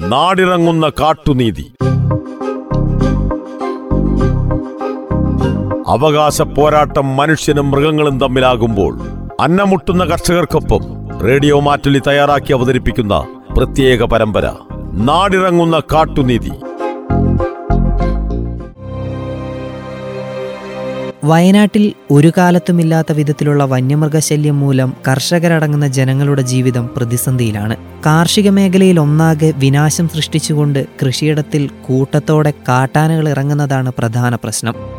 നാടിറങ്ങുന്ന കാട്ടുനീതി. അവകാശ പോരാട്ടം മനുഷ്യനും മൃഗങ്ങളും തമ്മിലാകുമ്പോൾ അന്നമുട്ടുന്ന കർഷകർക്കൊപ്പം റേഡിയോ മാറ്റുലി തയ്യാറാക്കി അവതരിപ്പിക്കുന്ന പ്രത്യേക പരമ്പര നാടിറങ്ങുന്ന കാട്ടുനീതി. വയനാട്ടിൽ ഒരു കാലത്തുമില്ലാത്ത വിധത്തിലുള്ള വന്യമൃഗശല്യം മൂലം കർഷകരടങ്ങുന്ന ജനങ്ങളുടെ ജീവിതം പ്രതിസന്ധിയിലാണ്. കാർഷിക മേഖലയിൽ ഒന്നാകെ വിനാശം സൃഷ്ടിച്ചുകൊണ്ട് കൃഷിയിടത്തിൽ കൂട്ടത്തോടെ കാട്ടാനകൾ ഇറങ്ങുന്നതാണ് പ്രധാന പ്രശ്നം.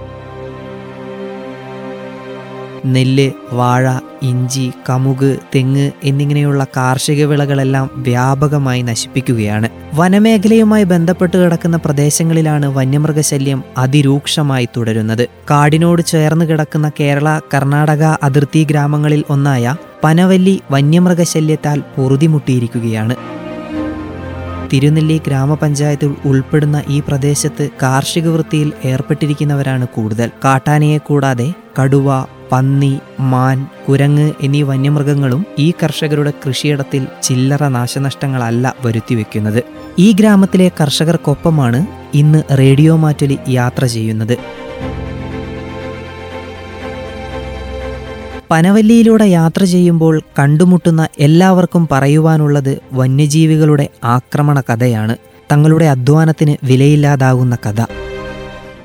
നെല്ല് വാഴ ഇഞ്ചി കമുക് തെങ്ങ് എന്നിങ്ങനെയുള്ള കാർഷിക വിളകളെല്ലാം വ്യാപകമായി നശിപ്പിക്കുകയാണ്. വനമേഖലയുമായി ബന്ധപ്പെട്ട് കിടക്കുന്ന പ്രദേശങ്ങളിലാണ് വന്യമൃഗശല്യം അതിരൂക്ഷമായി തുടരുന്നത്. കാടിനോട് ചേർന്ന് കിടക്കുന്ന കേരള കർണാടക അതിർത്തി ഗ്രാമങ്ങളിൽ ഒന്നായ പനവല്ലി വന്യമൃഗശല്യത്താൽ പൊറുതിമുട്ടിയിരിക്കുകയാണ്. തിരുനെല്ലി ഗ്രാമപഞ്ചായത്തിൽ ഉൾപ്പെടുന്ന ഈ പ്രദേശത്ത് കാർഷിക വൃത്തിയിൽ ഏർപ്പെട്ടിരിക്കുന്നവരാണ് കൂടുതൽ. കാട്ടാനയെ കൂടാതെ കടുവ പന്നി മാൻ കുരങ്ങ് എന്നീ വന്യമൃഗങ്ങളും ഈ കർഷകരുടെ കൃഷിയിടത്തിൽ ചില്ലറ നാശനഷ്ടങ്ങളല്ല വരുത്തിവെക്കുന്നത്. ഈ ഗ്രാമത്തിലെ കർഷകർക്കൊപ്പമാണ് ഇന്ന് റേഡിയോ മാറ്റലി യാത്ര ചെയ്യുന്നത്. പനവല്ലിയിലൂടെ യാത്ര ചെയ്യുമ്പോൾ കണ്ടുമുട്ടുന്ന എല്ലാവർക്കും പറയുവാനുള്ളത് വന്യജീവികളുടെ ആക്രമണ കഥയാണ്. തങ്ങളുടെ അധ്വാനത്തിന് വിലയില്ലാതാകുന്ന കഥ.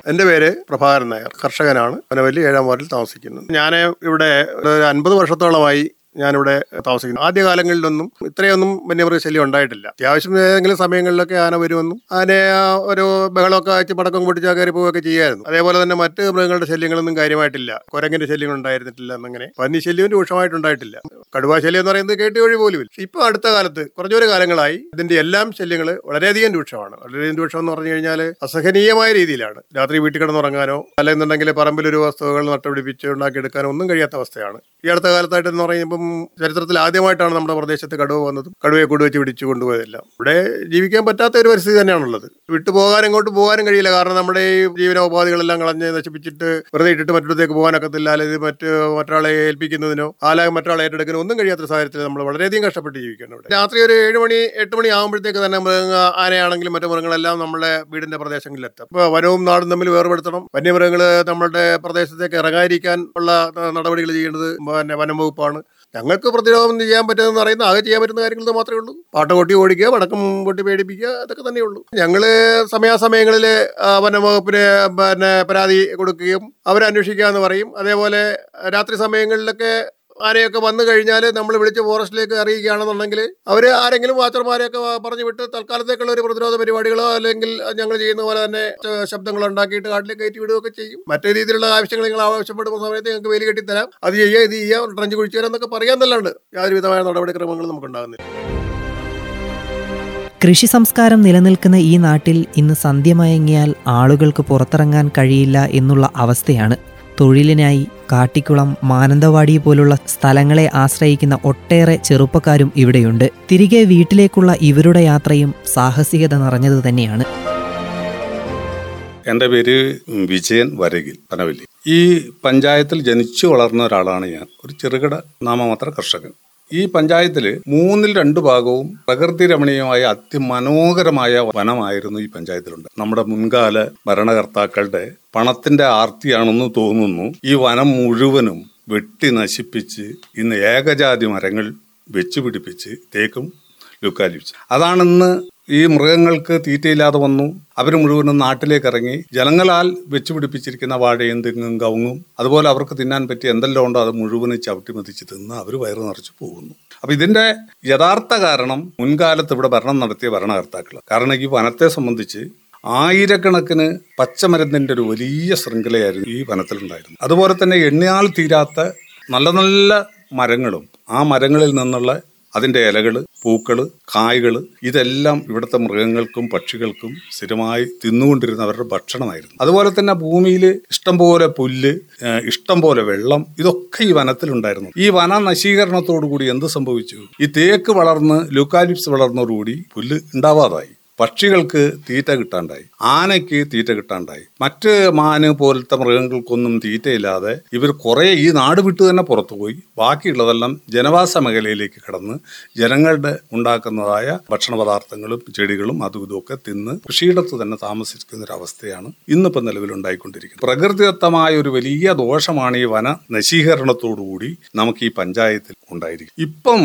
എന്റെ പേര് പ്രഭാകരൻ നായർ കർഷകനാണ്. പനവല്ലി ഏഴാം വാർഡിൽ താമസിക്കുന്നത് ഞാൻ ഇവിടെ ഒരു അൻപത് വർഷത്തോളമായി ഞാനിവിടെ താമസിക്കുന്നു. ആദ്യ കാലങ്ങളിലൊന്നും ഇത്രയൊന്നും വന്യമൃഗശല്യം ഉണ്ടായിട്ടില്ല. അത്യാവശ്യം ഏതെങ്കിലും സമയങ്ങളിലൊക്കെ ആന വരുമെന്നും ആനയെ ഒരു ബഹളമൊക്കെ അയച്ച് പടക്കം പൊട്ടിച്ച് കയറി പോവുകയൊക്കെ ചെയ്യായിരുന്നു. അതേപോലെ തന്നെ മറ്റ് മൃഗങ്ങളുടെ ശല്യങ്ങളൊന്നും കാര്യമായിട്ടില്ല. കുരങ്ങിന്റെ ശല്യങ്ങൾ ഉണ്ടായിരുന്നിട്ടില്ല എന്നങ്ങനെ. പന്നി ശല്യവും രൂക്ഷമായിട്ടുണ്ടായിട്ടില്ല. കടുവാ ശല്യം എന്ന് പറയുന്നത് കേട്ടി വഴി പോലും ഇപ്പൊ അടുത്ത കാലത്ത് കുറഞ്ഞൊരു കാലങ്ങളായി ഇതിന്റെ എല്ലാം ശല്യങ്ങൾ വളരെയധികം രൂക്ഷമാണ്. വളരെയധികം രൂക്ഷം എന്ന് പറഞ്ഞു കഴിഞ്ഞാൽ അസഹനീയമായ രീതിയിലാണ്. രാത്രി വീട്ടിൽ കിടന്നുറങ്ങാനോ അല്ലെന്നുണ്ടെങ്കിൽ പറമ്പിലൊരു വസ്തുക്കൾ നട്ടുപിടിപ്പിച്ച് ഉണ്ടാക്കിയെടുക്കാനോ ഒന്നും കഴിയാത്ത അവസ്ഥയാണ്. ഈ അടുത്ത കാലത്തായിട്ട് എന്ന് പറയുമ്പം ചരിത്രത്തിൽ ആദ്യമായിട്ടാണ് നമ്മുടെ പ്രദേശത്ത് കടുവ വന്നതും കടുവയെ കൂടുവെച്ച് പിടിച്ചു കൊണ്ടുപോയതെല്ലാം. ഇവിടെ ജീവിക്കാൻ പറ്റാത്ത ഒരു പരിസ്ഥിതി തന്നെയാണുള്ളത്. വിട്ടുപോകാൻ ഇങ്ങോട്ട് പോകാനും കഴിയില്ല. കാരണം നമ്മുടെ ഈ ജീവനോപാധികളെല്ലാം കളഞ്ഞ് നശിപ്പിച്ചിട്ട് വെറുതെ ഇട്ടിട്ട് മറ്റൊരുത്തേക്ക് പോകാനൊക്കത്തില്ല. അല്ലെങ്കിൽ മറ്റ് മറ്റൊരാളെ ഏൽപ്പിക്കുന്നതിനോ ആല മറ്റൊരാളെ ഏറ്റെടുക്കുന്നതിനോ ഒന്നും കഴിയാത്ത സാഹചര്യത്തിൽ നമ്മൾ വളരെയധികം കഷ്ടപ്പെട്ട് ജീവിക്കുന്നു ഇവിടെ. രാത്രി ഒരു ഏഴ് മണി എട്ട് മണി ആകുമ്പോഴത്തേക്ക് തന്നെ മൃഗ ആനയാണെങ്കിലും മറ്റു മൃഗങ്ങളെല്ലാം നമ്മുടെ വീടിന്റെ പ്രദേശങ്ങളിലെത്തും. ഇപ്പോൾ വനവും നാടും തമ്മിൽ വേർപെടുത്തണം. വന്യമൃഗങ്ങൾ നമ്മുടെ പ്രദേശത്തേക്ക് ഇറങ്ങാതിരിക്കാൻ ഉള്ള നടപടികൾ ചെയ്യേണ്ടത് പിന്നെ വനം വകുപ്പാണ്. ഞങ്ങൾക്ക് പ്രതിരോധം ചെയ്യാൻ പറ്റുമെന്ന് പറയുന്നത് ആകെ ചെയ്യാൻ പറ്റുന്ന കാര്യങ്ങൾ മാത്രമേ ഉള്ളൂ. പാട്ട് കൊട്ടി ഓടിക്കുക വടക്കം കൊട്ടി പേടിപ്പിക്കുക അതൊക്കെ തന്നെ ഉള്ളൂ. ഞങ്ങൾ സമയാസമയങ്ങളിൽ വനംവകുപ്പിന് പിന്നെ പരാതി കൊടുക്കുകയും അവരന്വേഷിക്കുക എന്ന് പറയും. അതേപോലെ രാത്രി സമയങ്ങളിലൊക്കെ ആനയൊക്കെ വന്നു കഴിഞ്ഞാൽ നമ്മൾ വിളിച്ച് ഫോറസ്റ്റിലേക്ക് അറിയിക്കുകയാണെന്നുണ്ടെങ്കിൽ അവർ ആരെങ്കിലും വാച്ചർമാരെയൊക്കെ പറഞ്ഞു വിട്ട് തൽക്കാലത്തേക്കുള്ള ഒരു പ്രതിരോധ പരിപാടികളോ അല്ലെങ്കിൽ ഞങ്ങൾ ചെയ്യുന്ന പോലെ തന്നെ ശബ്ദങ്ങൾ ഉണ്ടാക്കിയിട്ട് കാട്ടിലേക്ക് കയറ്റി വിടുകയൊക്കെ ചെയ്യും. മറ്റു രീതിയിലുള്ള ആവശ്യങ്ങൾ നിങ്ങൾ ആവശ്യപ്പെടുന്ന സമയത്ത് ഞങ്ങൾക്ക് വേലി കെട്ടിത്തരാം അത് ചെയ്യുക ഇത് ചെയ്യുക ട്രഞ്ച് കുഴിച്ചു തരാം എന്നൊക്കെ പറയാമെന്നല്ലാണ്ട് യാതൊരു വിധമായ നടപടിക്രമങ്ങളും നമുക്ക് ഉണ്ടാകുന്നില്ല. കൃഷി സംസ്കാരം നിലനിൽക്കുന്ന ഈ നാട്ടിൽ ഇന്ന് സന്ധ്യ മയങ്ങിയാൽ ആളുകൾക്ക് പുറത്തിറങ്ങാൻ കഴിയില്ല എന്നുള്ള അവസ്ഥയാണ് തൊഴിലിനായി കാട്ടിക്കുളം മാനന്തവാടി പോലുള്ള സ്ഥലങ്ങളെ ആശ്രയിക്കുന്ന ഒട്ടേറെ ചെറുപ്പക്കാരും ഇവിടെയുണ്ട്. തിരികെ വീട്ടിലേക്കുള്ള ഇവരുടെ യാത്രയും സാഹസികത നിറഞ്ഞത് തന്നെയാണ്. എന്റെ പേര് വിജയൻ വരകിൽ പനവല്ലി. ഈ പഞ്ചായത്തിൽ ജനിച്ചു വളർന്ന ഒരാളാണ് ഞാൻ. ഒരു ചെറുകിട നാമമാത്ര കർഷകൻ. ഈ പഞ്ചായത്തിൽ മൂന്നിൽ രണ്ട് ഭാഗവും പ്രകൃതി രമണീയമായ അതിമനോഹരമായ വനമായിരുന്നു ഈ പഞ്ചായത്തിലുണ്ട്. നമ്മുടെ മുൻകാല ഭരണകർത്താക്കളുടെ പണത്തിന്റെ ആർത്തിയാണെന്ന് തോന്നുന്നു. ഈ വനം മുഴുവനും വെട്ടി നശിപ്പിച്ച് ഇന്ന് ഏകജാതി മരങ്ങൾ വെച്ചുപിടിപ്പിച്ച് തേക്കും ലുക്കാലിപ്പിച്ച് അതാണിന്ന് ഈ മൃഗങ്ങൾക്ക് തീറ്റയില്ലാതെ വന്നു. അവർ മുഴുവനും നാട്ടിലേക്ക് ഇറങ്ങി ജനങ്ങളാൽ വെച്ചുപിടിപ്പിച്ചിരിക്കുന്ന വാഴയും തെങ്ങും കവുങ്ങും അതുപോലെ അവർക്ക് തിന്നാൻ പറ്റിയ എന്തെല്ലാം ഉണ്ടോ അത് മുഴുവനും ചവിട്ടി മതിച്ച് തിന്ന് അവർ വയറ് നിറച്ച് പോകുന്നു. അപ്പൊ ഇതിന്റെ യഥാർത്ഥ കാരണം മുൻകാലത്ത് ഇവിടെ ഭരണം നടത്തിയ ഭരണകർത്താക്കൾ കാരണം ഈ വനത്തെ സംബന്ധിച്ച് ആയിരക്കണക്കിന് പച്ചമരുന്നിന്റെ ഒരു വലിയ ശൃംഖലയായിരുന്നു ഈ വനത്തിലുണ്ടായിരുന്നു അതുപോലെ തന്നെ എണ്ണിയാൽ തീരാത്ത നല്ല നല്ല മരങ്ങളും ആ മരങ്ങളിൽ നിന്നുള്ള അതിന്റെ ഇലകൾ പൂക്കൾ കായ്കൾ ഇതെല്ലാം ഇവിടുത്തെ മൃഗങ്ങൾക്കും പക്ഷികൾക്കും സ്ഥിരമായി തിന്നുകൊണ്ടിരുന്ന അവരുടെ ഭക്ഷണമായിരുന്നു. അതുപോലെ തന്നെ ഭൂമിയിൽ ഇഷ്ടംപോലെ പുല്ല് ഇഷ്ടം ഇഷ്ടംപോലെ വെള്ളം ഇതൊക്കെ ഈ വനത്തിലുണ്ടായിരുന്നു. ഈ വന നശീകരണത്തോടു കൂടി എന്ത് സംഭവിച്ചു? ഈ തേക്ക് വളർന്ന് ലൂക്കാലിപ്സ് വളർന്നതോടുകൂടി പുല്ല് ഉണ്ടാവാതായി. പക്ഷികൾക്ക് തീറ്റ കിട്ടാണ്ടായി ആനയ്ക്ക് തീറ്റ കിട്ടാണ്ടായി. മറ്റ് മാന് പോലത്തെ മൃഗങ്ങൾക്കൊന്നും തീറ്റയില്ലാതെ ഇവർ കുറേ ഈ നാട് വിട്ടു തന്നെ പുറത്തു പോയി ബാക്കിയുള്ളതെല്ലാം ജനവാസ മേഖലയിലേക്ക് കടന്ന് ജനങ്ങളുടെ ഉണ്ടാക്കുന്നതായ ഭക്ഷണ പദാർത്ഥങ്ങളും ചെടികളും അതും ഇതുമൊക്കെ തിന്ന് കൃഷിയിടത്ത് തന്നെ താമസിക്കുന്ന ഒരു അവസ്ഥയാണ് ഇന്നിപ്പോൾ നിലവിലുണ്ടായിക്കൊണ്ടിരിക്കുന്നത്. പ്രകൃതിദത്തമായ ഒരു വലിയ ദോഷമാണ് ഈ വന നശീകരണത്തോടുകൂടി നമുക്ക് ഈ പഞ്ചായത്തിൽ ഉണ്ടായിരിക്കും ഇപ്പം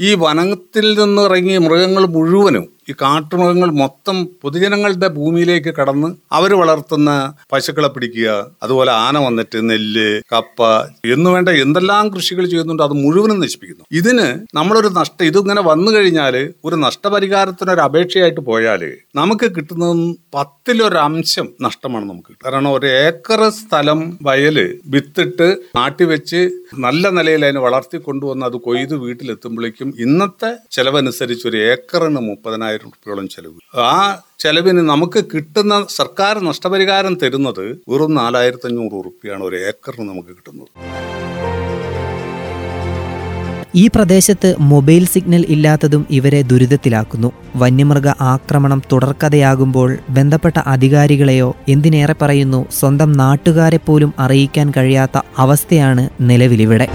ഈ വനത്തിൽ നിന്ന് മൃഗങ്ങൾ മുഴുവനും ഈ കാട്ടുമൃഗങ്ങൾ മൊത്തം പൊതുജനങ്ങളുടെ ഭൂമിയിലേക്ക് കടന്ന് അവർ വളർത്തുന്ന പശുക്കളെ പിടിക്കുക അതുപോലെ ആന വന്നിട്ട് നെല്ല് കപ്പ എന്നു വേണ്ട എന്തെല്ലാം കൃഷികൾ ചെയ്യുന്നുണ്ട് അത് മുഴുവനും നശിപ്പിക്കുന്നു. ഇതിന് നമ്മളൊരു നഷ്ട ഇതിങ്ങനെ വന്നു കഴിഞ്ഞാൽ ഒരു നഷ്ടപരിഹാരത്തിനൊരു അപേക്ഷയായിട്ട് പോയാൽ നമുക്ക് കിട്ടുന്നത് പത്തിലൊരംശം നഷ്ടമാണ് നമുക്ക് കാരണം ഒരു ഏക്കർ സ്ഥലം വയൽ വിത്തിട്ട് നാട്ടിവെച്ച് നല്ല നിലയിൽ അതിനെ വളർത്തി കൊണ്ടുവന്ന് അത് കൊയ്ത് വീട്ടിലെത്തുമ്പോഴേക്കും ഇന്നത്തെ ചെലവനുസരിച്ച് ഒരു ഏക്കറിന് മുപ്പതിനായിരം റുപ്യോളം ചെലവ്. ആ ചെലവിന് നമുക്ക് കിട്ടുന്ന സർക്കാർ നഷ്ടപരിഹാരം തരുന്നത് വെറും നാലായിരത്തി അഞ്ഞൂറ് റുപ്യാണ് ഒരു ഏക്കറിന് നമുക്ക് കിട്ടുന്നത്. ഈ പ്രദേശത്ത് മൊബൈൽ സിഗ്നൽ ഇല്ലാത്തതും ഇവരെ ദുരിതത്തിലാക്കുന്നു. വന്യമൃഗ ആക്രമണം തുടർക്കഥയാകുമ്പോൾ ബന്ധപ്പെട്ട അധികാരികളെയോ എന്തിനേറെ പറയുന്നു? സ്വന്തം നാട്ടുകാരെ പോലും അറിയിക്കാൻ കഴിയാത്ത അവസ്ഥയാണ് നിലവിലിവിടെ.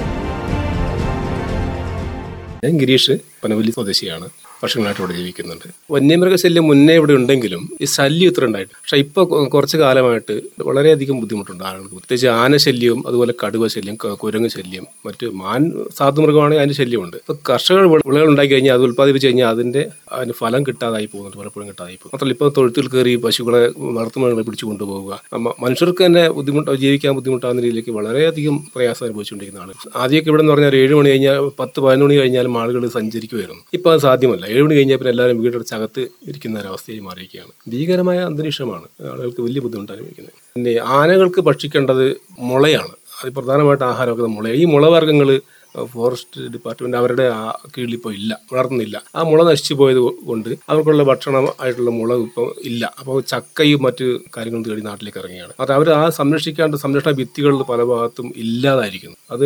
ഞാൻ ഗിരീഷ് പനവല്ലി സ്വദേശിയാണ്. വർഷങ്ങളായിട്ട് ഇവിടെ ജീവിക്കുന്നുണ്ട്. വന്യമൃഗശല്യം മുന്നേ ഇവിടെ ഉണ്ടെങ്കിലും ഈ ശല്യം ഇത്ര ഉണ്ടായിട്ട് പക്ഷെ ഇപ്പോൾ കുറച്ച് കാലമായിട്ട് വളരെയധികം ബുദ്ധിമുട്ടുണ്ട് ആളുകൾക്ക്. പ്രത്യേകിച്ച് ആനശല്യവും അതുപോലെ കടുവ ശല്യം കുരങ്ങ് ശല്യം മറ്റ് മാൻ സാധുമൃഗമാണെങ്കിൽ അതിന്റെ ശല്യമുണ്ട്. ഇപ്പോൾ കർഷകർ വിളകൾ ഉണ്ടാക്കി കഴിഞ്ഞാൽ അത് ഉൽപ്പാദിപ്പിച്ച് കഴിഞ്ഞാൽ അതിന്റെ അതിന് ഫലം കിട്ടാതായി പോകുന്നുണ്ട് പലപ്പോഴും കിട്ടാതായി പോകും. മാത്രമല്ല ഇപ്പോൾ തൊഴുത്തിൽ കയറി പശുക്കളെ വളർത്തുമൃഗങ്ങളെ പിടിച്ചു കൊണ്ടുപോകുക മനുഷ്യർക്ക് തന്നെ ബുദ്ധിമുട്ട് ജീവിക്കാൻ ബുദ്ധിമുട്ടാകുന്ന രീതിയിലേക്ക് വളരെയധികം പ്രയാസം അനുഭവിച്ചുകൊണ്ടിരിക്കുന്നതാണ് ആദ്യമൊക്കെ ഇവിടെ എന്ന് പറഞ്ഞാൽ ഒരു ഏഴ് മണി കഴിഞ്ഞാൽ പത്ത് പതിനൊന്ന് മണി കഴിഞ്ഞാൽ ആളുകൾ സഞ്ചരിക്കുമായിരുന്നു. ഇപ്പോൾ അത് സാധ്യമല്ല. ഏഴ് മണി കഴിഞ്ഞാൽ പിന്നെ എല്ലാവരും വീടടച്ചകത്ത് ഇരിക്കുന്ന ഒരവസ്ഥയായി മാറിയിരിക്കുകയാണ്. ഭീകരമായ അന്തരീക്ഷമാണ് ആളുകൾക്ക് വലിയ ബുദ്ധിമുട്ടായിരിക്കുന്നത് പിന്നെ ആനകൾക്ക് ഭക്ഷിക്കേണ്ടത് മുളയാണ്. അത് പ്രധാനമായിട്ട് ആഹാരമൊക്കെ മുള. ഈ മുളവർഗങ്ങൾ ഫോറസ്റ്റ് ഡിപ്പാർട്ട്മെന്റ് അവരുടെ കീഴിൽ ഇപ്പോൾ ഇല്ല വളർത്തുന്നില്ല. ആ മുള നശിച്ചു പോയത് കൊണ്ട് അവർക്കുള്ള ഭക്ഷണം ആയിട്ടുള്ള മുള ഇപ്പോൾ ഇല്ല. അപ്പോൾ ചക്കയും മറ്റ് കാര്യങ്ങളും തേടി നാട്ടിലേക്ക് ഇറങ്ങിയാണ് അത് അവർ ആ സംരക്ഷിക്കാണ്ട് സംരക്ഷണ ഭിത്തികളിൽ പല ഭാഗത്തും ഇല്ലാതായിരിക്കുന്നു. അത്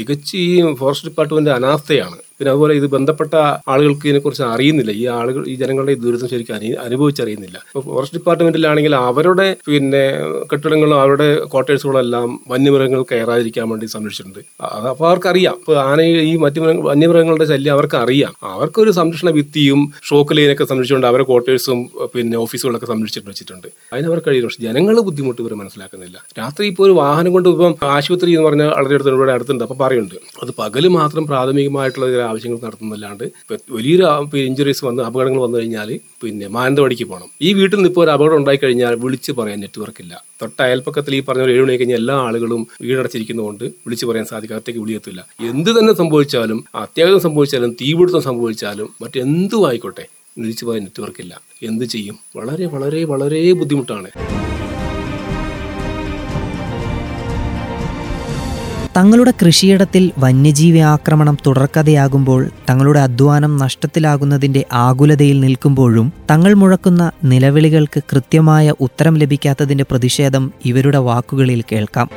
തികച്ച് ഈ ഫോറസ്റ്റ് ഡിപ്പാർട്ട്മെന്റ് അനാസ്ഥയാണ്. പിന്നെ അതുപോലെ ഇത് ബന്ധപ്പെട്ട ആളുകൾക്ക് ഇതിനെക്കുറിച്ച് അറിയുന്നില്ല. ഈ ആളുകൾ ഈ ജനങ്ങളുടെ ഈ ദുരിതം ശരിക്കും അനു അനുഭവിച്ചറിയുന്നില്ല. ഇപ്പോൾ ഫോറസ്റ്റ് ഡിപ്പാർട്ട്മെന്റിലാണെങ്കിൽ അവരുടെ പിന്നെ കെട്ടിടങ്ങളും അവരുടെ ക്വാർട്ടേഴ്സുകളും എല്ലാം വന്യമൃഗങ്ങൾ കയറാതിരിക്കാൻ വേണ്ടി സംരക്ഷിച്ചിട്ടുണ്ട്. അപ്പോൾ അവർക്കറിയാം. ഇപ്പോൾ ആന ഈ മറ്റു മൃഗ- വന്യമൃഗങ്ങളുടെ ശല്യം അവർക്ക് അറിയാം അവർക്കൊരു സംരക്ഷണ ഭിത്തിയും ഷോക്ക് ലൈനൊക്കെ സംരക്ഷിച്ചുകൊണ്ട് അവരുടെ ക്വാർട്ടേഴ്സും പിന്നെ ഓഫീസുകളൊക്കെ സംരക്ഷിച്ചിട്ട് വെച്ചിട്ടുണ്ട്. അതിനവർ കഴിയും പക്ഷേ ജനങ്ങൾ ബുദ്ധിമുട്ട് ഇവർ മനസ്സിലാക്കുന്നില്ല. രാത്രി ഇപ്പോൾ ഒരു വാഹനം കൊണ്ട് ഇപ്പം ആശുപത്രി എന്ന് പറഞ്ഞാൽ വളരെ അടുത്ത് ഇവിടെ അടുത്തുണ്ട്. അപ്പോൾ പറയുന്നുണ്ട് അത് പകൽ മാത്രം പ്രാഥമികമായിട്ടുള്ള ആവശ്യങ്ങൾ നടത്തുന്നല്ലാണ്ട് വലിയൊരു ഇഞ്ചുറീസ് വന്ന് അപകടങ്ങൾ വന്നു കഴിഞ്ഞാൽ പിന്നെ മാനന്തവാടിക്ക് പോകണം ഈ വീട്ടിൽ നിന്ന് ഇപ്പോൾ ഒരു അപകടം ഉണ്ടായി കഴിഞ്ഞാൽ വിളിച്ച് പറയാൻ നെറ്റ്വർക്ക് ഇല്ല. തൊട്ട അയൽപ്പക്കത്തിൽ ഈ പറഞ്ഞ ഒരു ഏഴ് മണി കഴിഞ്ഞാൽ എല്ലാ ആളുകളും വീടടച്ചിരിക്കുന്നതുകൊണ്ട് വിളിച്ച് പറയാൻ സാധിക്കും. അകത്തേക്ക് വിളിയെത്തില്ല എന്ത് തന്നെ സംഭവിച്ചാലും അത്യാഹിതം സംഭവിച്ചാലും തീപിടുത്തം സംഭവിച്ചാലും മറ്റെന്തും ആയിക്കോട്ടെ. വിളിച്ച് പറയാൻ നെറ്റ്വർക്ക് ഇല്ല. എന്ത് ചെയ്യും? വളരെ വളരെ വളരെ ബുദ്ധിമുട്ടാണ്. തങ്ങളുടെ കൃഷിയിടത്തിൽ വന്യജീവി ആക്രമണം തുടർക്കഥയാകുമ്പോൾ തങ്ങളുടെ അധ്വാനം നഷ്ടത്തിലാകുന്നതിന്റെ ആകുലതയിൽ നിൽക്കുമ്പോഴും തങ്ങൾ മുഴക്കുന്ന നിലവിളികൾക്ക് കൃത്യമായ ഉത്തരം ലഭിക്കാത്തതിന്റെ പ്രതിഷേധം ഇവരുടെ വാക്കുകളിൽ കേൾക്കാം.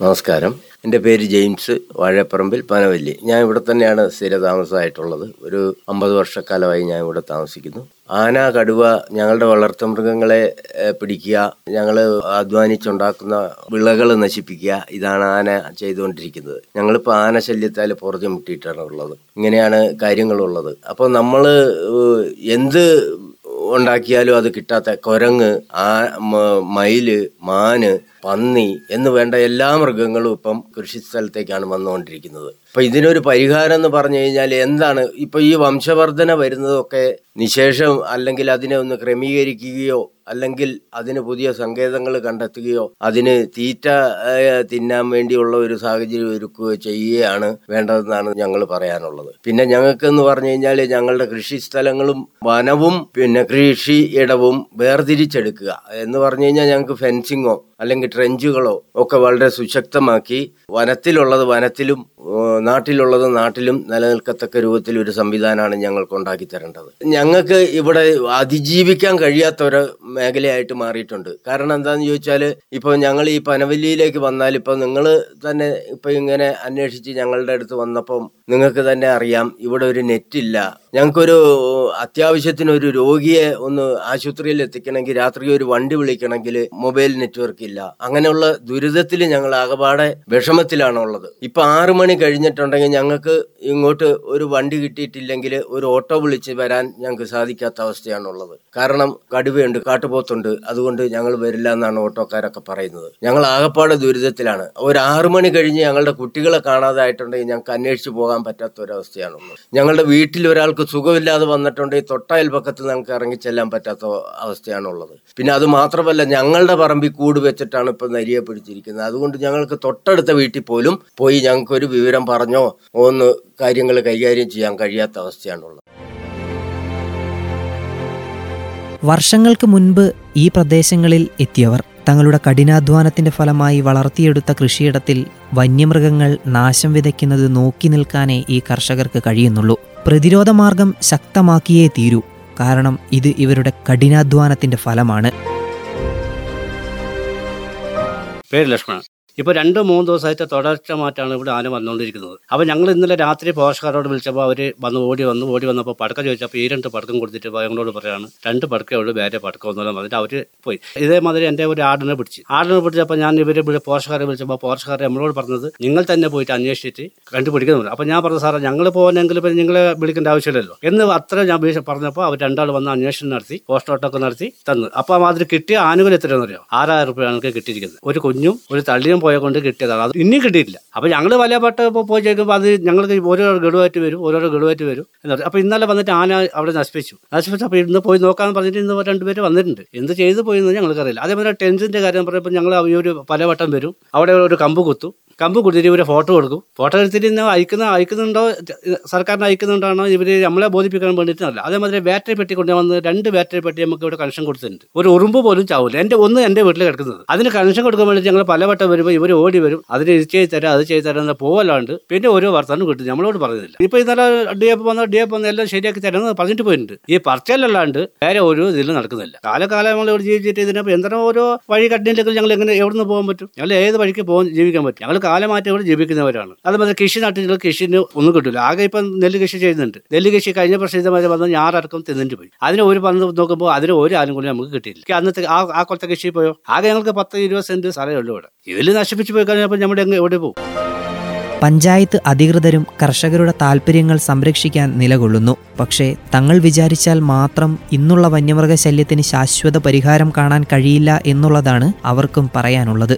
നമസ്കാരം. എന്റെ പേര് ജെയിംസ് വാഴപ്പറമ്പിൽ പനവല്ലി. ഞാൻ ഇവിടെ തന്നെയാണ് സ്ഥിരതാമസമായിട്ടുള്ളത്. ഒരു അമ്പത് വർഷക്കാലമായി ഞാൻ ഇവിടെ താമസിക്കുന്നു. ആന കടുവ ഞങ്ങളുടെ വളർത്തുമൃഗങ്ങളെ മൃഗങ്ങളെ പിടിക്കുക ഞങ്ങൾ അധ്വാനിച്ചുണ്ടാക്കുന്ന വിളകൾ നശിപ്പിക്കുക ഇതാണ് ആന ചെയ്തുകൊണ്ടിരിക്കുന്നത്. ഞങ്ങളിപ്പോൾ ആന ശല്യത്താൽ പുറത്തു മുട്ടിയിട്ടാണ് ഉള്ളത്. ഇങ്ങനെയാണ് കാര്യങ്ങളുള്ളത്. അപ്പോൾ നമ്മൾ എന്ത് ഉണ്ടാക്കിയാലും അത് കിട്ടാത്ത കുരങ്ങ് ആ മയിൽ മാന് പന്നി എന്ന് വേണ്ട എല്ലാ മൃഗങ്ങളും ഇപ്പം കൃഷി സ്ഥലത്തേക്കാണ് വന്നുകൊണ്ടിരിക്കുന്നത്. അപ്പൊ ഇതിനൊരു പരിഹാരം എന്ന് പറഞ്ഞു കഴിഞ്ഞാൽ എന്താണ്? ഇപ്പൊ ഈ വംശവർധന വരുന്നതൊക്കെ നിശേഷം അല്ലെങ്കിൽ അതിനെ ഒന്ന് ക്രമീകരിക്കുകയോ അല്ലെങ്കിൽ അതിന് പുതിയ സങ്കേതങ്ങൾ കണ്ടെത്തുകയോ അതിന് തീറ്റ തിന്നാൻ വേണ്ടിയുള്ള ഒരു സാഹചര്യം ഒരുക്കുകയോ ചെയ്യുകയാണ് വേണ്ടതെന്നാണ് ഞങ്ങൾ പറയാനുള്ളത്. പിന്നെ ഞങ്ങൾക്ക് എന്ന് പറഞ്ഞു കഴിഞ്ഞാൽ ഞങ്ങളുടെ കൃഷി സ്ഥലങ്ങളും വനവും പിന്നെ കൃഷി ഇടവും വേർതിരിച്ചെടുക്കുക എന്ന് പറഞ്ഞു കഴിഞ്ഞാൽ ഞങ്ങൾക്ക് ഫെൻസിങ്ങോ അല്ലെങ്കിൽ ട്രെഞ്ചുകളോ ഒക്കെ വളരെ സുശക്തമാക്കി വനത്തിലുള്ളത് വനത്തിലും നാട്ടിലുള്ളത് നാട്ടിലും നിലനിൽക്കത്തക്ക രൂപത്തിൽ ഒരു സംവിധാനമാണ് ഞങ്ങൾക്ക് ഉണ്ടാക്കി തരേണ്ടത്. ഞങ്ങൾക്ക് ഇവിടെ അതിജീവിക്കാൻ കഴിയാത്ത ഒരു മേഖലയായിട്ട് മാറിയിട്ടുണ്ട്. കാരണം എന്താണെന്ന് ചോദിച്ചാൽ ഇപ്പോൾ ഞങ്ങൾ ഈ പനവല്ലിയിലേക്ക് വന്നാൽ ഇപ്പോൾ നിങ്ങൾ തന്നെ ഇപ്പോൾ ഇങ്ങനെ അന്വേഷിച്ച് ഞങ്ങളുടെ അടുത്ത് വന്നപ്പം നിങ്ങൾക്ക് തന്നെ അറിയാം ഇവിടെ ഒരു നെറ്റില്ല. ഞങ്ങൾക്കൊരു അത്യാവശ്യത്തിന് ഒരു രോഗിയെ ഒന്ന് ആശുപത്രിയിൽ എത്തിക്കണമെങ്കിൽ രാത്രി ഒരു വണ്ടി വിളിക്കണമെങ്കിൽ മൊബൈൽ നെറ്റ്വർക്ക് ഇല്ല. അങ്ങനെയുള്ള ദുരിതത്തിൽ ഞങ്ങൾ ആകപാടെ വിഷമത്തിലാണ് ഉള്ളത് ഇപ്പൊ ആറു മണി കഴിഞ്ഞിട്ടുണ്ടെങ്കിൽ ഞങ്ങൾക്ക് ഇങ്ങോട്ട് ഒരു വണ്ടി കിട്ടിയിട്ടില്ലെങ്കിൽ ഒരു ഓട്ടോ വിളിച്ച് വരാൻ ഞങ്ങൾക്ക് സാധിക്കാത്ത അവസ്ഥയാണുള്ളത്. കാരണം കടുവയുണ്ട് കാട്ടുപോത്തുണ്ട്. അതുകൊണ്ട് ഞങ്ങൾ വരില്ല എന്നാണ് ഓട്ടോക്കാരൊക്കെ പറയുന്നത്. ഞങ്ങൾ ആകപ്പാടെ ദുരിതത്തിലാണ്. ഒരു ആറു മണി കഴിഞ്ഞ് ഞങ്ങളുടെ കുട്ടികളെ കാണാതായിട്ടുണ്ടെങ്കിൽ ഞങ്ങൾക്ക് അന്വേഷിച്ച് പോകാൻ പറ്റാത്ത ഒരവസ്ഥയാണുള്ളത് ഞങ്ങളുടെ വീട്ടിൽ ഒരാൾക്ക് സുഖമില്ലാതെ വന്നിട്ടുണ്ട് ഈ വന്നിട്ടുണ്ടെങ്കിൽ തൊട്ടയൽപക്കത്ത് ഞങ്ങൾക്ക് ഇറങ്ങിച്ചെല്ലാൻ പറ്റാത്ത അവസ്ഥയാണുള്ളത്. പിന്നെ അത് മാത്രമല്ല ഞങ്ങളുടെ പറമ്പിൽ കൂട് വെച്ചിട്ടാണ് ഇപ്പം നരിയെ പിടിച്ചിരിക്കുന്നത്. അതുകൊണ്ട് ഞങ്ങൾക്ക് തൊട്ടടുത്ത വീട്ടിൽ പോലും പോയി ഞങ്ങൾക്കൊരു വിവരം പറഞ്ഞോ ഒന്ന് കാര്യങ്ങൾ കൈകാര്യം ചെയ്യാൻ കഴിയാത്ത അവസ്ഥയാണുള്ളത്. വർഷങ്ങൾക്ക് മുൻപ് ഈ പ്രദേശങ്ങളിൽ എത്തിയവർ തങ്ങളുടെ കഠിനാധ്വാനത്തിന്റെ ഫലമായി വളർത്തിയെടുത്ത കൃഷിയിടത്തിൽ വന്യമൃഗങ്ങൾ നാശം വിതയ്ക്കുന്നത് നോക്കി നിൽക്കാനേ ഈ കർഷകർക്ക് കഴിയുന്നുള്ളൂ. പ്രതിരോധ മാർഗം ശക്തമാക്കിയേ തീരൂ. കാരണം ഇത് ഇവരുടെ കഠിനാധ്വാനത്തിന്റെ ഫലമാണ്. പേര് ലക്ഷ്മണൻ. ഇപ്പോൾ രണ്ട് മൂന്ന് ദിവസമായിട്ട് മാറ്റാണ് ഇവിടെ ആന വന്നുകൊണ്ടിരിക്കുന്നത്. അപ്പോൾ ഞങ്ങൾ ഇന്നലെ രാത്രി പോഷകാരോട് വിളിച്ചപ്പോൾ അവർ വന്ന് ഓടി വന്നു ഓടി വന്നപ്പോൾ പടക്ക ചോദിച്ചപ്പോൾ ഈ രണ്ട് പടക്കം കൊടുത്തിട്ട് ഞങ്ങളോട് പറയാണ് രണ്ട് പടക്കേ ഉള്ളൂ വേറെ പടക്കം ഒന്നുമില്ല പറഞ്ഞിട്ട് അവർ പോയി. ഇതേമാതിരി എന്റെ ഒരു ആടിനെ പിടിച്ച്. ആടിനെ പിടിച്ചപ്പോൾ ഞാൻ ഇവർ പോഷകാരെ വിളിച്ചപ്പോൾ പോഷകാരെ നമ്മളോട് പറഞ്ഞത് നിങ്ങൾ തന്നെ പോയിട്ട് അന്വേഷിച്ചിട്ട് കണ്ടുപിടിക്കുന്നുണ്ട് അപ്പോൾ ഞാൻ പറഞ്ഞു സാറേ ഞങ്ങൾ പോകുന്നെങ്കിൽ പിന്നെ നിങ്ങളെ വിളിക്കേണ്ട ആവശ്യമില്ലല്ലോ. എന്ന് അത്ര ഞാൻ പറഞ്ഞപ്പോൾ അവർ രണ്ടാൾ വന്ന് അന്വേഷണം നടത്തി പോസ്റ്റോട്ടൊക്കെ നടത്തി തന്നു. അപ്പോൾ മാതിരി കിട്ടിയ ആനുകൂല്യം എത്രയാണെന്ന് അറിയോ ആറായിരം റുപ്യാണ് കിട്ടിയിരിക്കുന്നത്. ഒരു കുഞ്ഞും ഒരു തള്ളിയും പോയ കൊണ്ട് കിട്ടിയതാണ്. അത് ഇനിയും കിട്ടിയിട്ടില്ല. അപ്പോൾ ഞങ്ങൾ വലയപ്പെട്ട പോയി ചോദിക്കുമ്പോൾ അത് ഞങ്ങൾക്ക് ഓരോ ഗഡുവായിട്ട് വരും ഓരോരോ ഗഡുവായിട്ട് വരും എന്ന് പറയും അപ്പോൾ ഇന്നലെ വന്നിട്ട് ആന അവിടെ നശിപ്പിച്ചു. നശിപ്പിച്ചു അപ്പോൾ ഇന്ന് പോയി നോക്കാമെന്ന് പറഞ്ഞിട്ട് ഇന്ന് രണ്ടുപേര് വന്നിട്ടുണ്ട്. എന്ത് ചെയ്തു പോയെന്ന് ഞങ്ങൾക്കറിയില്ല. അതേപോലെ ടെൻസിന്റെ കാര്യം പറയുമ്പോൾ ഞങ്ങൾ ഈ ഒരു പലവട്ടം വരും. അവിടെ ഒരു കമ്പ് കുത്തും. കമ്പ് കുടിച്ചിട്ട് ഇവരെ ഫോട്ടോ കൊടുക്കും. ഫോട്ടോ എടുത്തിട്ട് ഇന്ന് അയക്കുന്ന അയക്കുന്നുണ്ടോ? സർക്കാരിന് അയക്കുന്നുണ്ടാണോ? ഇവർ നമ്മളെ ബോധിപ്പിക്കാൻ വേണ്ടിയിട്ടല്ല. അതേമാതിരി ബാറ്ററി പെട്ടി കൊണ്ടുവന്ന് രണ്ട് ബാറ്ററി പെട്ടി നമുക്ക് ഇവിടെ കണക്ഷൻ കൊടുത്തിട്ടുണ്ട്. ഒരു ഉറുമ്പ് പോലും ചാവില്ല എന്റെ ഒന്ന് എന്റെ വീട്ടിൽ കിടക്കുന്നത്. അതിന് കണക്ഷൻ കൊടുക്കാൻ വേണ്ടി ഞങ്ങൾ പലവട്ടം വരുമ്പോൾ ഇവർ ഓടി വരും. അതിന് ഇത് ചെയ്ത് തരാം അത് ചെയ്ത് തരാം എന്ന് പോവല്ലാണ്ട് പിന്നെ ഓരോ വർത്തമാനം കിട്ടും. നമ്മളോട് പറയുന്നില്ല. ഇപ്പൊ ഇന്നലെ ഡി എഫ് വന്ന ഡി എഫ് വന്ന എല്ലാം ശരിയാക്കി തരാമെന്ന് പറഞ്ഞിട്ട് പോയിട്ടുണ്ട്. ഈ പറച്ചലല്ലാണ്ട് വേറെ ഓരോ ഇതിൽ നടക്കുന്നില്ല. കാലകാലം നമ്മൾ ഇവിടെ ജീവിച്ചിട്ട് ഇതിനെ എന്തെങ്കിലും ഓരോ വഴി കട്ടില്ലെങ്കിൽ ഞങ്ങൾ എങ്ങനെ എവിടെ നിന്ന് പോകാൻ പറ്റും? ഞങ്ങൾ ഏത് വഴിക്ക് പോകാൻ ജീവിക്കാൻ പറ്റും? ഞങ്ങൾ കാലമാറ്റം ഇവിടെ ജീവിക്കുന്നവരാണ്. അതുപോലെ കൃഷി നാട്ടിൽ കൃഷിന് ഒന്നും കിട്ടില്ല ആകെ ഇപ്പം നെല്ല് കൃഷി ചെയ്യുന്നുണ്ട്. നെല്ല് കൃഷി കഴിഞ്ഞ പ്രശ്നം ഇതേമാതിരി വന്ന് ഞാറടക്കം തിന്നിട്ട് പോയി. അതിന് ഒരു പന്ത് നോക്കുമ്പോൾ അതിന് ഒരു ആനുകൂല്യം നമുക്ക് കിട്ടിയില്ല. അന്നത്തെ ആ ആ കൊല്ലത്തെ കൃഷി പോയോ? ആകെ ഞങ്ങൾക്ക് പത്ത് ഇരുപത് സെന്റ് സ്ഥലമേ ഉള്ളൂ ഇവിടെ. ഇതിൽ നശിപ്പിച്ച് പോയി കഴിഞ്ഞപ്പോൾ നമ്മുടെ അങ്ങ് എവിടെ പോകും? പഞ്ചായത്ത് അധികൃതരും കർഷകരുടെ താൽപ്പര്യങ്ങൾ സംരക്ഷിക്കാൻ നിലകൊള്ളുന്നു. പക്ഷേ തങ്ങൾ വിചാരിച്ചാൽ മാത്രം ഇന്നുള്ള വന്യമൃഗശല്യത്തിന് ശാശ്വത പരിഹാരം കാണാൻ കഴിയില്ല എന്നുള്ളതാണ് അവർക്കും പറയാനുള്ളത്.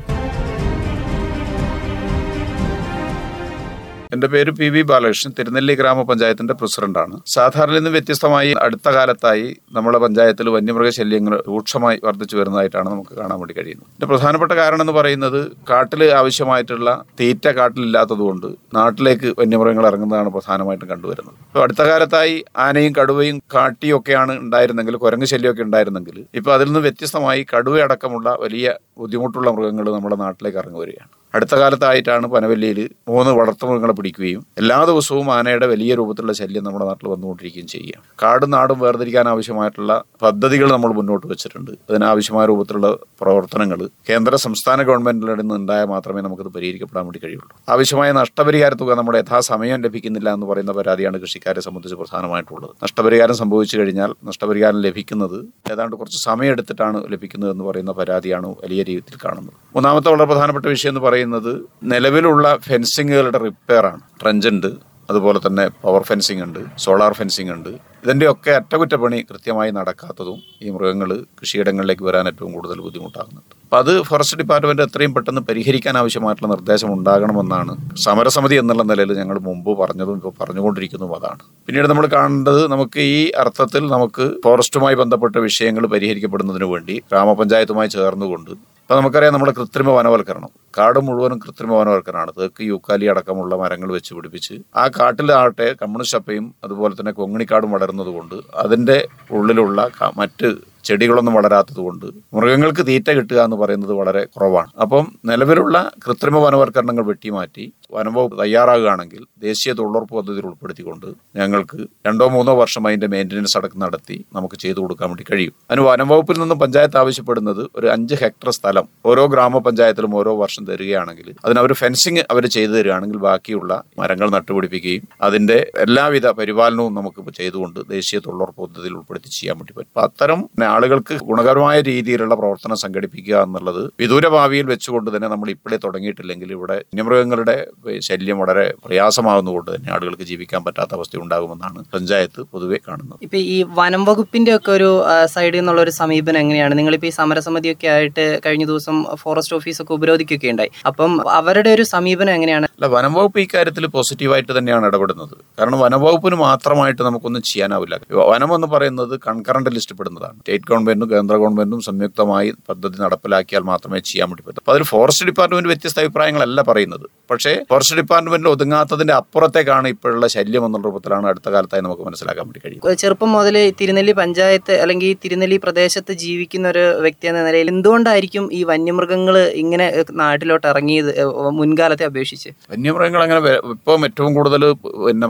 എന്റെ പേര് പി വി ബാലകൃഷ്ണൻ. തിരുനെല്ലി ഗ്രാമപഞ്ചായത്തിന്റെ പ്രസിഡന്റാണ്. സാധാരണ നിന്ന് വ്യത്യസ്തമായി അടുത്ത കാലത്തായി നമ്മുടെ പഞ്ചായത്തിൽ വന്യമൃഗശല്യങ്ങൾ രൂക്ഷമായി വർദ്ധിച്ചു വരുന്നതായിട്ടാണ് നമുക്ക് കാണാൻ വേണ്ടി കഴിയുന്നത്. ഇതിന്റെ പ്രധാനപ്പെട്ട കാരണം എന്ന് പറയുന്നത് കാട്ടിൽ ആവശ്യമായിട്ടുള്ള തീറ്റ കാട്ടിലില്ലാത്തതുകൊണ്ട് നാട്ടിലേക്ക് വന്യമൃഗങ്ങൾ ഇറങ്ങുന്നതാണ് പ്രധാനമായിട്ടും കണ്ടുവരുന്നത്. ഇപ്പോൾ അടുത്ത കാലത്തായി ആനയും കടുവയും കാട്ടിയും ഒക്കെയാണ് ഉണ്ടായിരുന്നെങ്കിൽ കുരങ്ങ് ശല്യമൊക്കെ ഉണ്ടായിരുന്നെങ്കിൽ ഇപ്പോൾ അതിൽ നിന്ന് വ്യത്യസ്തമായി കടുവയടക്കമുള്ള വലിയ ബുദ്ധിമുട്ടുള്ള മൃഗങ്ങൾ നമ്മുടെ നാട്ടിലേക്ക് ഇറങ്ങി വരികയാണ് അടുത്ത കാലത്തായിട്ടാണ് പനവല്ലിയിൽ മൂന്ന് വളർത്തുമൃഗങ്ങളെ പിടിക്കുകയും എല്ലാ ദിവസവും ആനയുടെ വലിയ രൂപത്തിലുള്ള ശല്യം നമ്മുടെ നാട്ടിൽ വന്നുകൊണ്ടിരിക്കുകയും ചെയ്യുകയാണ്. കാടും നാടും വേർതിരിക്കാൻ ആവശ്യമായിട്ടുള്ള പദ്ധതികൾ നമ്മൾ മുന്നോട്ട് വെച്ചിട്ടുണ്ട്. അതിനാവശ്യമായ രൂപത്തിലുള്ള പ്രവർത്തനങ്ങൾ കേന്ദ്ര സംസ്ഥാന ഗവൺമെന്റിൽ നിന്ന് ഉണ്ടായാൽ മാത്രമേ നമുക്കത് പരിഹരിക്കപ്പെടാൻ വേണ്ടി കഴിയുള്ളൂ. ആവശ്യമായ നഷ്ടപരിഹാര തുക നമ്മുടെ യഥാസമയം ലഭിക്കുന്നില്ല എന്ന് പറയുന്ന പരാതിയാണ് കൃഷിക്കാരെ സംബന്ധിച്ച് പ്രധാനമായിട്ടുള്ളത്. നഷ്ടപരിഹാരം സംഭവിച്ചു കഴിഞ്ഞാൽ നഷ്ടപരിഹാരം ലഭിക്കുന്നത് ഏതാണ്ട് കുറച്ച് സമയം എടുത്തിട്ടാണ് ലഭിക്കുന്നത് എന്ന് പറയുന്ന പരാതിയാണ് വലിയ രീതിയിൽ കാണുന്നത്. മൂന്നാമത്തെ വളരെ പ്രധാനപ്പെട്ട വിഷയം എന്ന് പറയുന്നത് നിലവിലുള്ള ഫെൻസിങ്ങുകളുടെ റിപ്പയർ ആണ് ട്രഞ്ച് ഉണ്ട് അതുപോലെ തന്നെ പവർ ഫെൻസിംഗ് ഉണ്ട് സോളാർ ഫെൻസിംഗ് ഉണ്ട് ഇതിന്റെയൊക്കെ അറ്റകുറ്റപ്പണി കൃത്യമായി നടക്കാത്തതും ഈ മൃഗങ്ങൾ കൃഷിയിടങ്ങളിലേക്ക് വരാൻ ഏറ്റവും കൂടുതൽ ബുദ്ധിമുട്ടാകുന്നുണ്ട്. അപ്പം അത് ഫോറസ്റ്റ് ഡിപ്പാർട്ട്മെന്റ് എത്രയും പെട്ടെന്ന് പരിഹരിക്കാൻ ആവശ്യമായിട്ടുള്ള നിർദ്ദേശം ഉണ്ടാകണമെന്നാണ് സമരസമിതി എന്നുള്ള നിലയിൽ ഞങ്ങൾ മുമ്പ് പറഞ്ഞതും ഇപ്പോൾ പറഞ്ഞുകൊണ്ടിരിക്കുന്നതും അതാണ്. പിന്നീട് നമ്മൾ കാണേണ്ടത് നമുക്ക് ഈ അർത്ഥത്തിൽ നമുക്ക് ഫോറസ്റ്റുമായി ബന്ധപ്പെട്ട വിഷയങ്ങൾ പരിഹരിക്കപ്പെടുന്നതിന് വേണ്ടി ഗ്രാമപഞ്ചായത്തുമായി ചേർന്നുകൊണ്ട് ഇപ്പം നമുക്കറിയാം നമ്മുടെ കൃത്രിമ വനവൽക്കരണം. കാട് മുഴുവനും കൃത്രിമ വനവർക്കനാണ് തേക്ക് യൂക്കാലി അടക്കമുള്ള മരങ്ങൾ വെച്ച് പിടിപ്പിച്ച് ആ കാട്ടിലാകട്ടെ കമ്മ്യൂണിസ്റ്റ് ചപ്പയും അതുപോലെ തന്നെ കൊങ്ങിണിക്കാടും വളരുന്നത് കൊണ്ട് അതിന്റെ ഉള്ളിലുള്ള മറ്റ് ചെടികളൊന്നും വളരാത്തത് കൊണ്ട് മൃഗങ്ങൾക്ക് തീറ്റ കിട്ടുക എന്ന് പറയുന്നത് വളരെ കുറവാണ്. അപ്പം നിലവിലുള്ള കൃത്രിമ വനവൽക്കരണങ്ങൾ വെട്ടിമാറ്റി വനംവകുപ്പ് തയ്യാറാകുകയാണെങ്കിൽ ദേശീയ തൊഴിലുറപ്പ് പദ്ധതിയിൽ ഉൾപ്പെടുത്തിക്കൊണ്ട് ഞങ്ങൾക്ക് രണ്ടോ മൂന്നോ വർഷം അതിന്റെ മെയിന്റനൻസ് അടക്കം നടത്തി നമുക്ക് ചെയ്തു കൊടുക്കാൻ വേണ്ടി കഴിയും. അതിന് വനംവകുപ്പിൽ നിന്നും പഞ്ചായത്ത് ആവശ്യപ്പെടുന്നത് ഒരു അഞ്ച് ഹെക്ടർ സ്ഥലം ഓരോ ഗ്രാമപഞ്ചായത്തിലും ഓരോ വർഷം തരികയാണെങ്കിൽ അതിന് അവർ ഫെൻസിങ് അവർ ചെയ്തു തരികയാണെങ്കിൽ ബാക്കിയുള്ള മരങ്ങൾ നട്ടുപിടിപ്പിക്കുകയും അതിന്റെ എല്ലാവിധ പരിപാലനവും നമുക്ക് ചെയ്തുകൊണ്ട് ദേശീയ തൊഴിലുറപ്പ് പദ്ധതിയിൽ ഉൾപ്പെടുത്തി ചെയ്യാൻ വേണ്ടി പറ്റും. അത്തരം ആളുകൾക്ക് ഗുണകരമായ രീതിയിലുള്ള പ്രവർത്തനം സംഘടിപ്പിക്കുക എന്നുള്ളത് വിദൂര ഭാവിയിൽ വെച്ചുകൊണ്ട് തന്നെ നമ്മൾ ഇപ്പോഴേ തുടങ്ങിയിട്ടില്ലെങ്കിൽ ഇവിടെ വന്യമൃഗങ്ങളുടെ ശല്യം വളരെ പ്രയാസമാകുന്നതുകൊണ്ട് തന്നെ ആളുകൾക്ക് ജീവിക്കാൻ പറ്റാത്ത അവസ്ഥ ഉണ്ടാകുമെന്നാണ് പഞ്ചായത്ത് പൊതുവെ കാണുന്നത്. ഇപ്പൊ ഈ വനം വകുപ്പിന്റെ ഒക്കെ ഒരു സൈഡിൽ നിന്നുള്ള ഒരു സമീപനം എങ്ങനെയാണ്? നിങ്ങളിപ്പോ ഈ സമരസമിതിയൊക്കെ ആയിട്ട് കഴിഞ്ഞ ദിവസം ഫോറസ്റ്റ് ഓഫീസൊക്കെ ഉപരോധിക്കുകയൊക്കെ ഉണ്ടായി. അപ്പം അവരുടെ ഒരു സമീപനം എങ്ങനെയാണ്? അല്ല വനം വകുപ്പ് ഇക്കാര്യത്തിൽ പോസിറ്റീവായിട്ട് തന്നെയാണ് ഇടപെടുന്നത്. കാരണം വനം വകുപ്പിന് മാത്രമായിട്ട് നമുക്കൊന്നും ചെയ്യാനാവില്ല. വനം എന്ന് പറയുന്നത് കൺകറന്റ് ലിസ്റ്റ് പെടുന്നതാണ് സ്റ്റേറ്റ് ഗവൺമെന്റും കേന്ദ്ര ഗവൺമെന്റും സംയുക്തമായി പദ്ധതി നടപ്പിലാക്കിയാൽ മാത്രമേ ചെയ്യാൻ വേണ്ടി പറ്റൂ. അപ്പൊ അതിൽ ഫോറസ്റ്റ് ഡിപ്പാർട്ട്മെന്റ് വ്യത്യസ്ത അഭിപ്രായങ്ങളല്ല പറയുന്നത്. പക്ഷേ ഫോറസ്റ്റ് ഡിപ്പാർട്ട്മെന്റിൽ ഒതുങ്ങാത്തതിന്റെ അപ്പുറത്തേക്കാണ് ഇപ്പോഴുള്ള ശല്യം എന്നുള്ള രൂപത്തിലാണ് അടുത്ത കാലത്തായി നമുക്ക് മനസ്സിലാക്കാൻ വേണ്ടി കഴിയും ചെറുപ്പം മുതൽ തിരുനെല്ലി പഞ്ചായത്ത് അല്ലെങ്കിൽ തിരുനെല്ലി പ്രദേശത്ത് ജീവിക്കുന്ന ഒരു വ്യക്തി എന്ന നിലയിൽ എന്തുകൊണ്ടായിരിക്കും ഈ വന്യമൃഗങ്ങൾ ഇങ്ങനെ നാട്ടിലോട്ട് ഇറങ്ങിയത് മുൻകാലത്തെ അപേക്ഷിച്ച്? വന്യമൃഗങ്ങൾ അങ്ങനെ ഇപ്പം ഏറ്റവും കൂടുതൽ പിന്നെ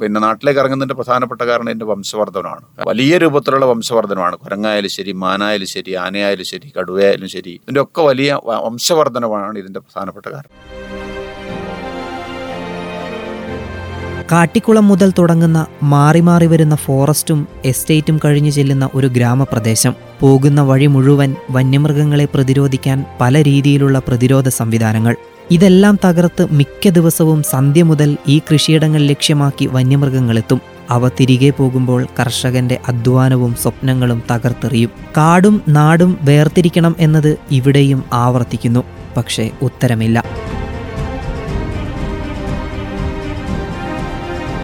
പിന്നെ നാട്ടിലേക്ക് ഇറങ്ങുന്നതിന്റെ പ്രധാനപ്പെട്ട കാരണം ഇതിന്റെ വംശവർദ്ധനമാണ് വലിയ രൂപത്തിലുള്ള വംശവർദ്ധനമാണ് കുരങ്ങായാലും ശരി മാനായാലും ശരി ആനയായാലും ശരി കടുവയായാലും ശരി ഇതിന്റെ ഒക്കെ വലിയ വംശവർദ്ധനമാണ് ഇതിന്റെ പ്രധാനപ്പെട്ട കാരണം. കാട്ടിക്കുളം മുതൽ തുടങ്ങുന്ന മാറി മാറി വരുന്ന ഫോറസ്റ്റും എസ്റ്റേറ്റും കഴിഞ്ഞു ചെല്ലുന്ന ഒരു ഗ്രാമപ്രദേശം. പോകുന്ന വഴി മുഴുവൻ വന്യമൃഗങ്ങളെ പ്രതിരോധിക്കാൻ പല രീതിയിലുള്ള പ്രതിരോധ സംവിധാനങ്ങൾ. ഇതെല്ലാം തകർത്ത് മിക്ക ദിവസവും സന്ധ്യ മുതൽ ഈ കൃഷിയിടങ്ങൾ ലക്ഷ്യമാക്കി വന്യമൃഗങ്ങളെത്തും. അവ തിരികെ പോകുമ്പോൾ കർഷകന്റെ അധ്വാനവും സ്വപ്നങ്ങളും തകർത്തെറിയും. കാടും നാടും വേർതിരിക്കണം എന്നത് ഇവിടെയും ആവർത്തിക്കുന്നു. പക്ഷേ ഉത്തരമില്ല.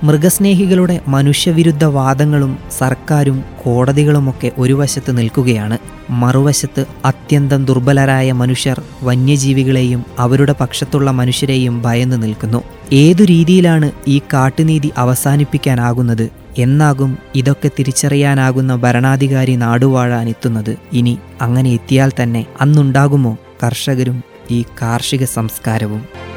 മൃഗസ്നേഹികളുടെ മനുഷ്യവിരുദ്ധ വാദങ്ങളും സർക്കാരും കോടതികളുമൊക്കെ ഒരു വശത്ത് നിൽക്കുകയാണ്. മറുവശത്ത് അത്യന്തം ദുർബലരായ മനുഷ്യർ വന്യജീവികളെയും അവരുടെ പക്ഷത്തുള്ള മനുഷ്യരെയും ഭയന്ന് നിൽക്കുന്നു. ഏതു രീതിയിലാണ് ഈ കാട്ടുനീതി അവസാനിപ്പിക്കാനാകുന്നത്? എന്നാകും ഇതൊക്കെ തിരിച്ചറിയാനാകുന്ന ഭരണാധികാരി നാടുവാഴാനെത്തുന്നത്. ഇനി അങ്ങനെ എത്തിയാൽ തന്നെ അന്നുണ്ടാകുമോ കർഷകരും ഈ കാർഷിക സംസ്കാരവും?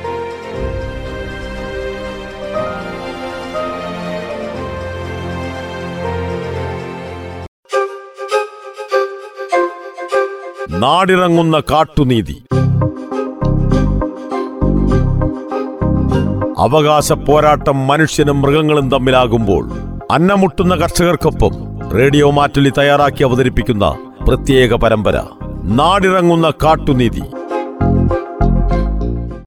നാടിറങ്ങുന്ന കാട്ടുനീതി. അവകാശ പോരാട്ടം മനുഷ്യനും മൃഗങ്ങളും തമ്മിലാകുമ്പോൾ അന്നമുട്ടുന്ന കർഷകർക്കൊപ്പം റേഡിയോ മാറ്റുലി തയ്യാറാക്കി അവതരിപ്പിക്കുന്ന പ്രത്യേക പരമ്പര നാടിറങ്ങുന്ന കാട്ടുനീതി.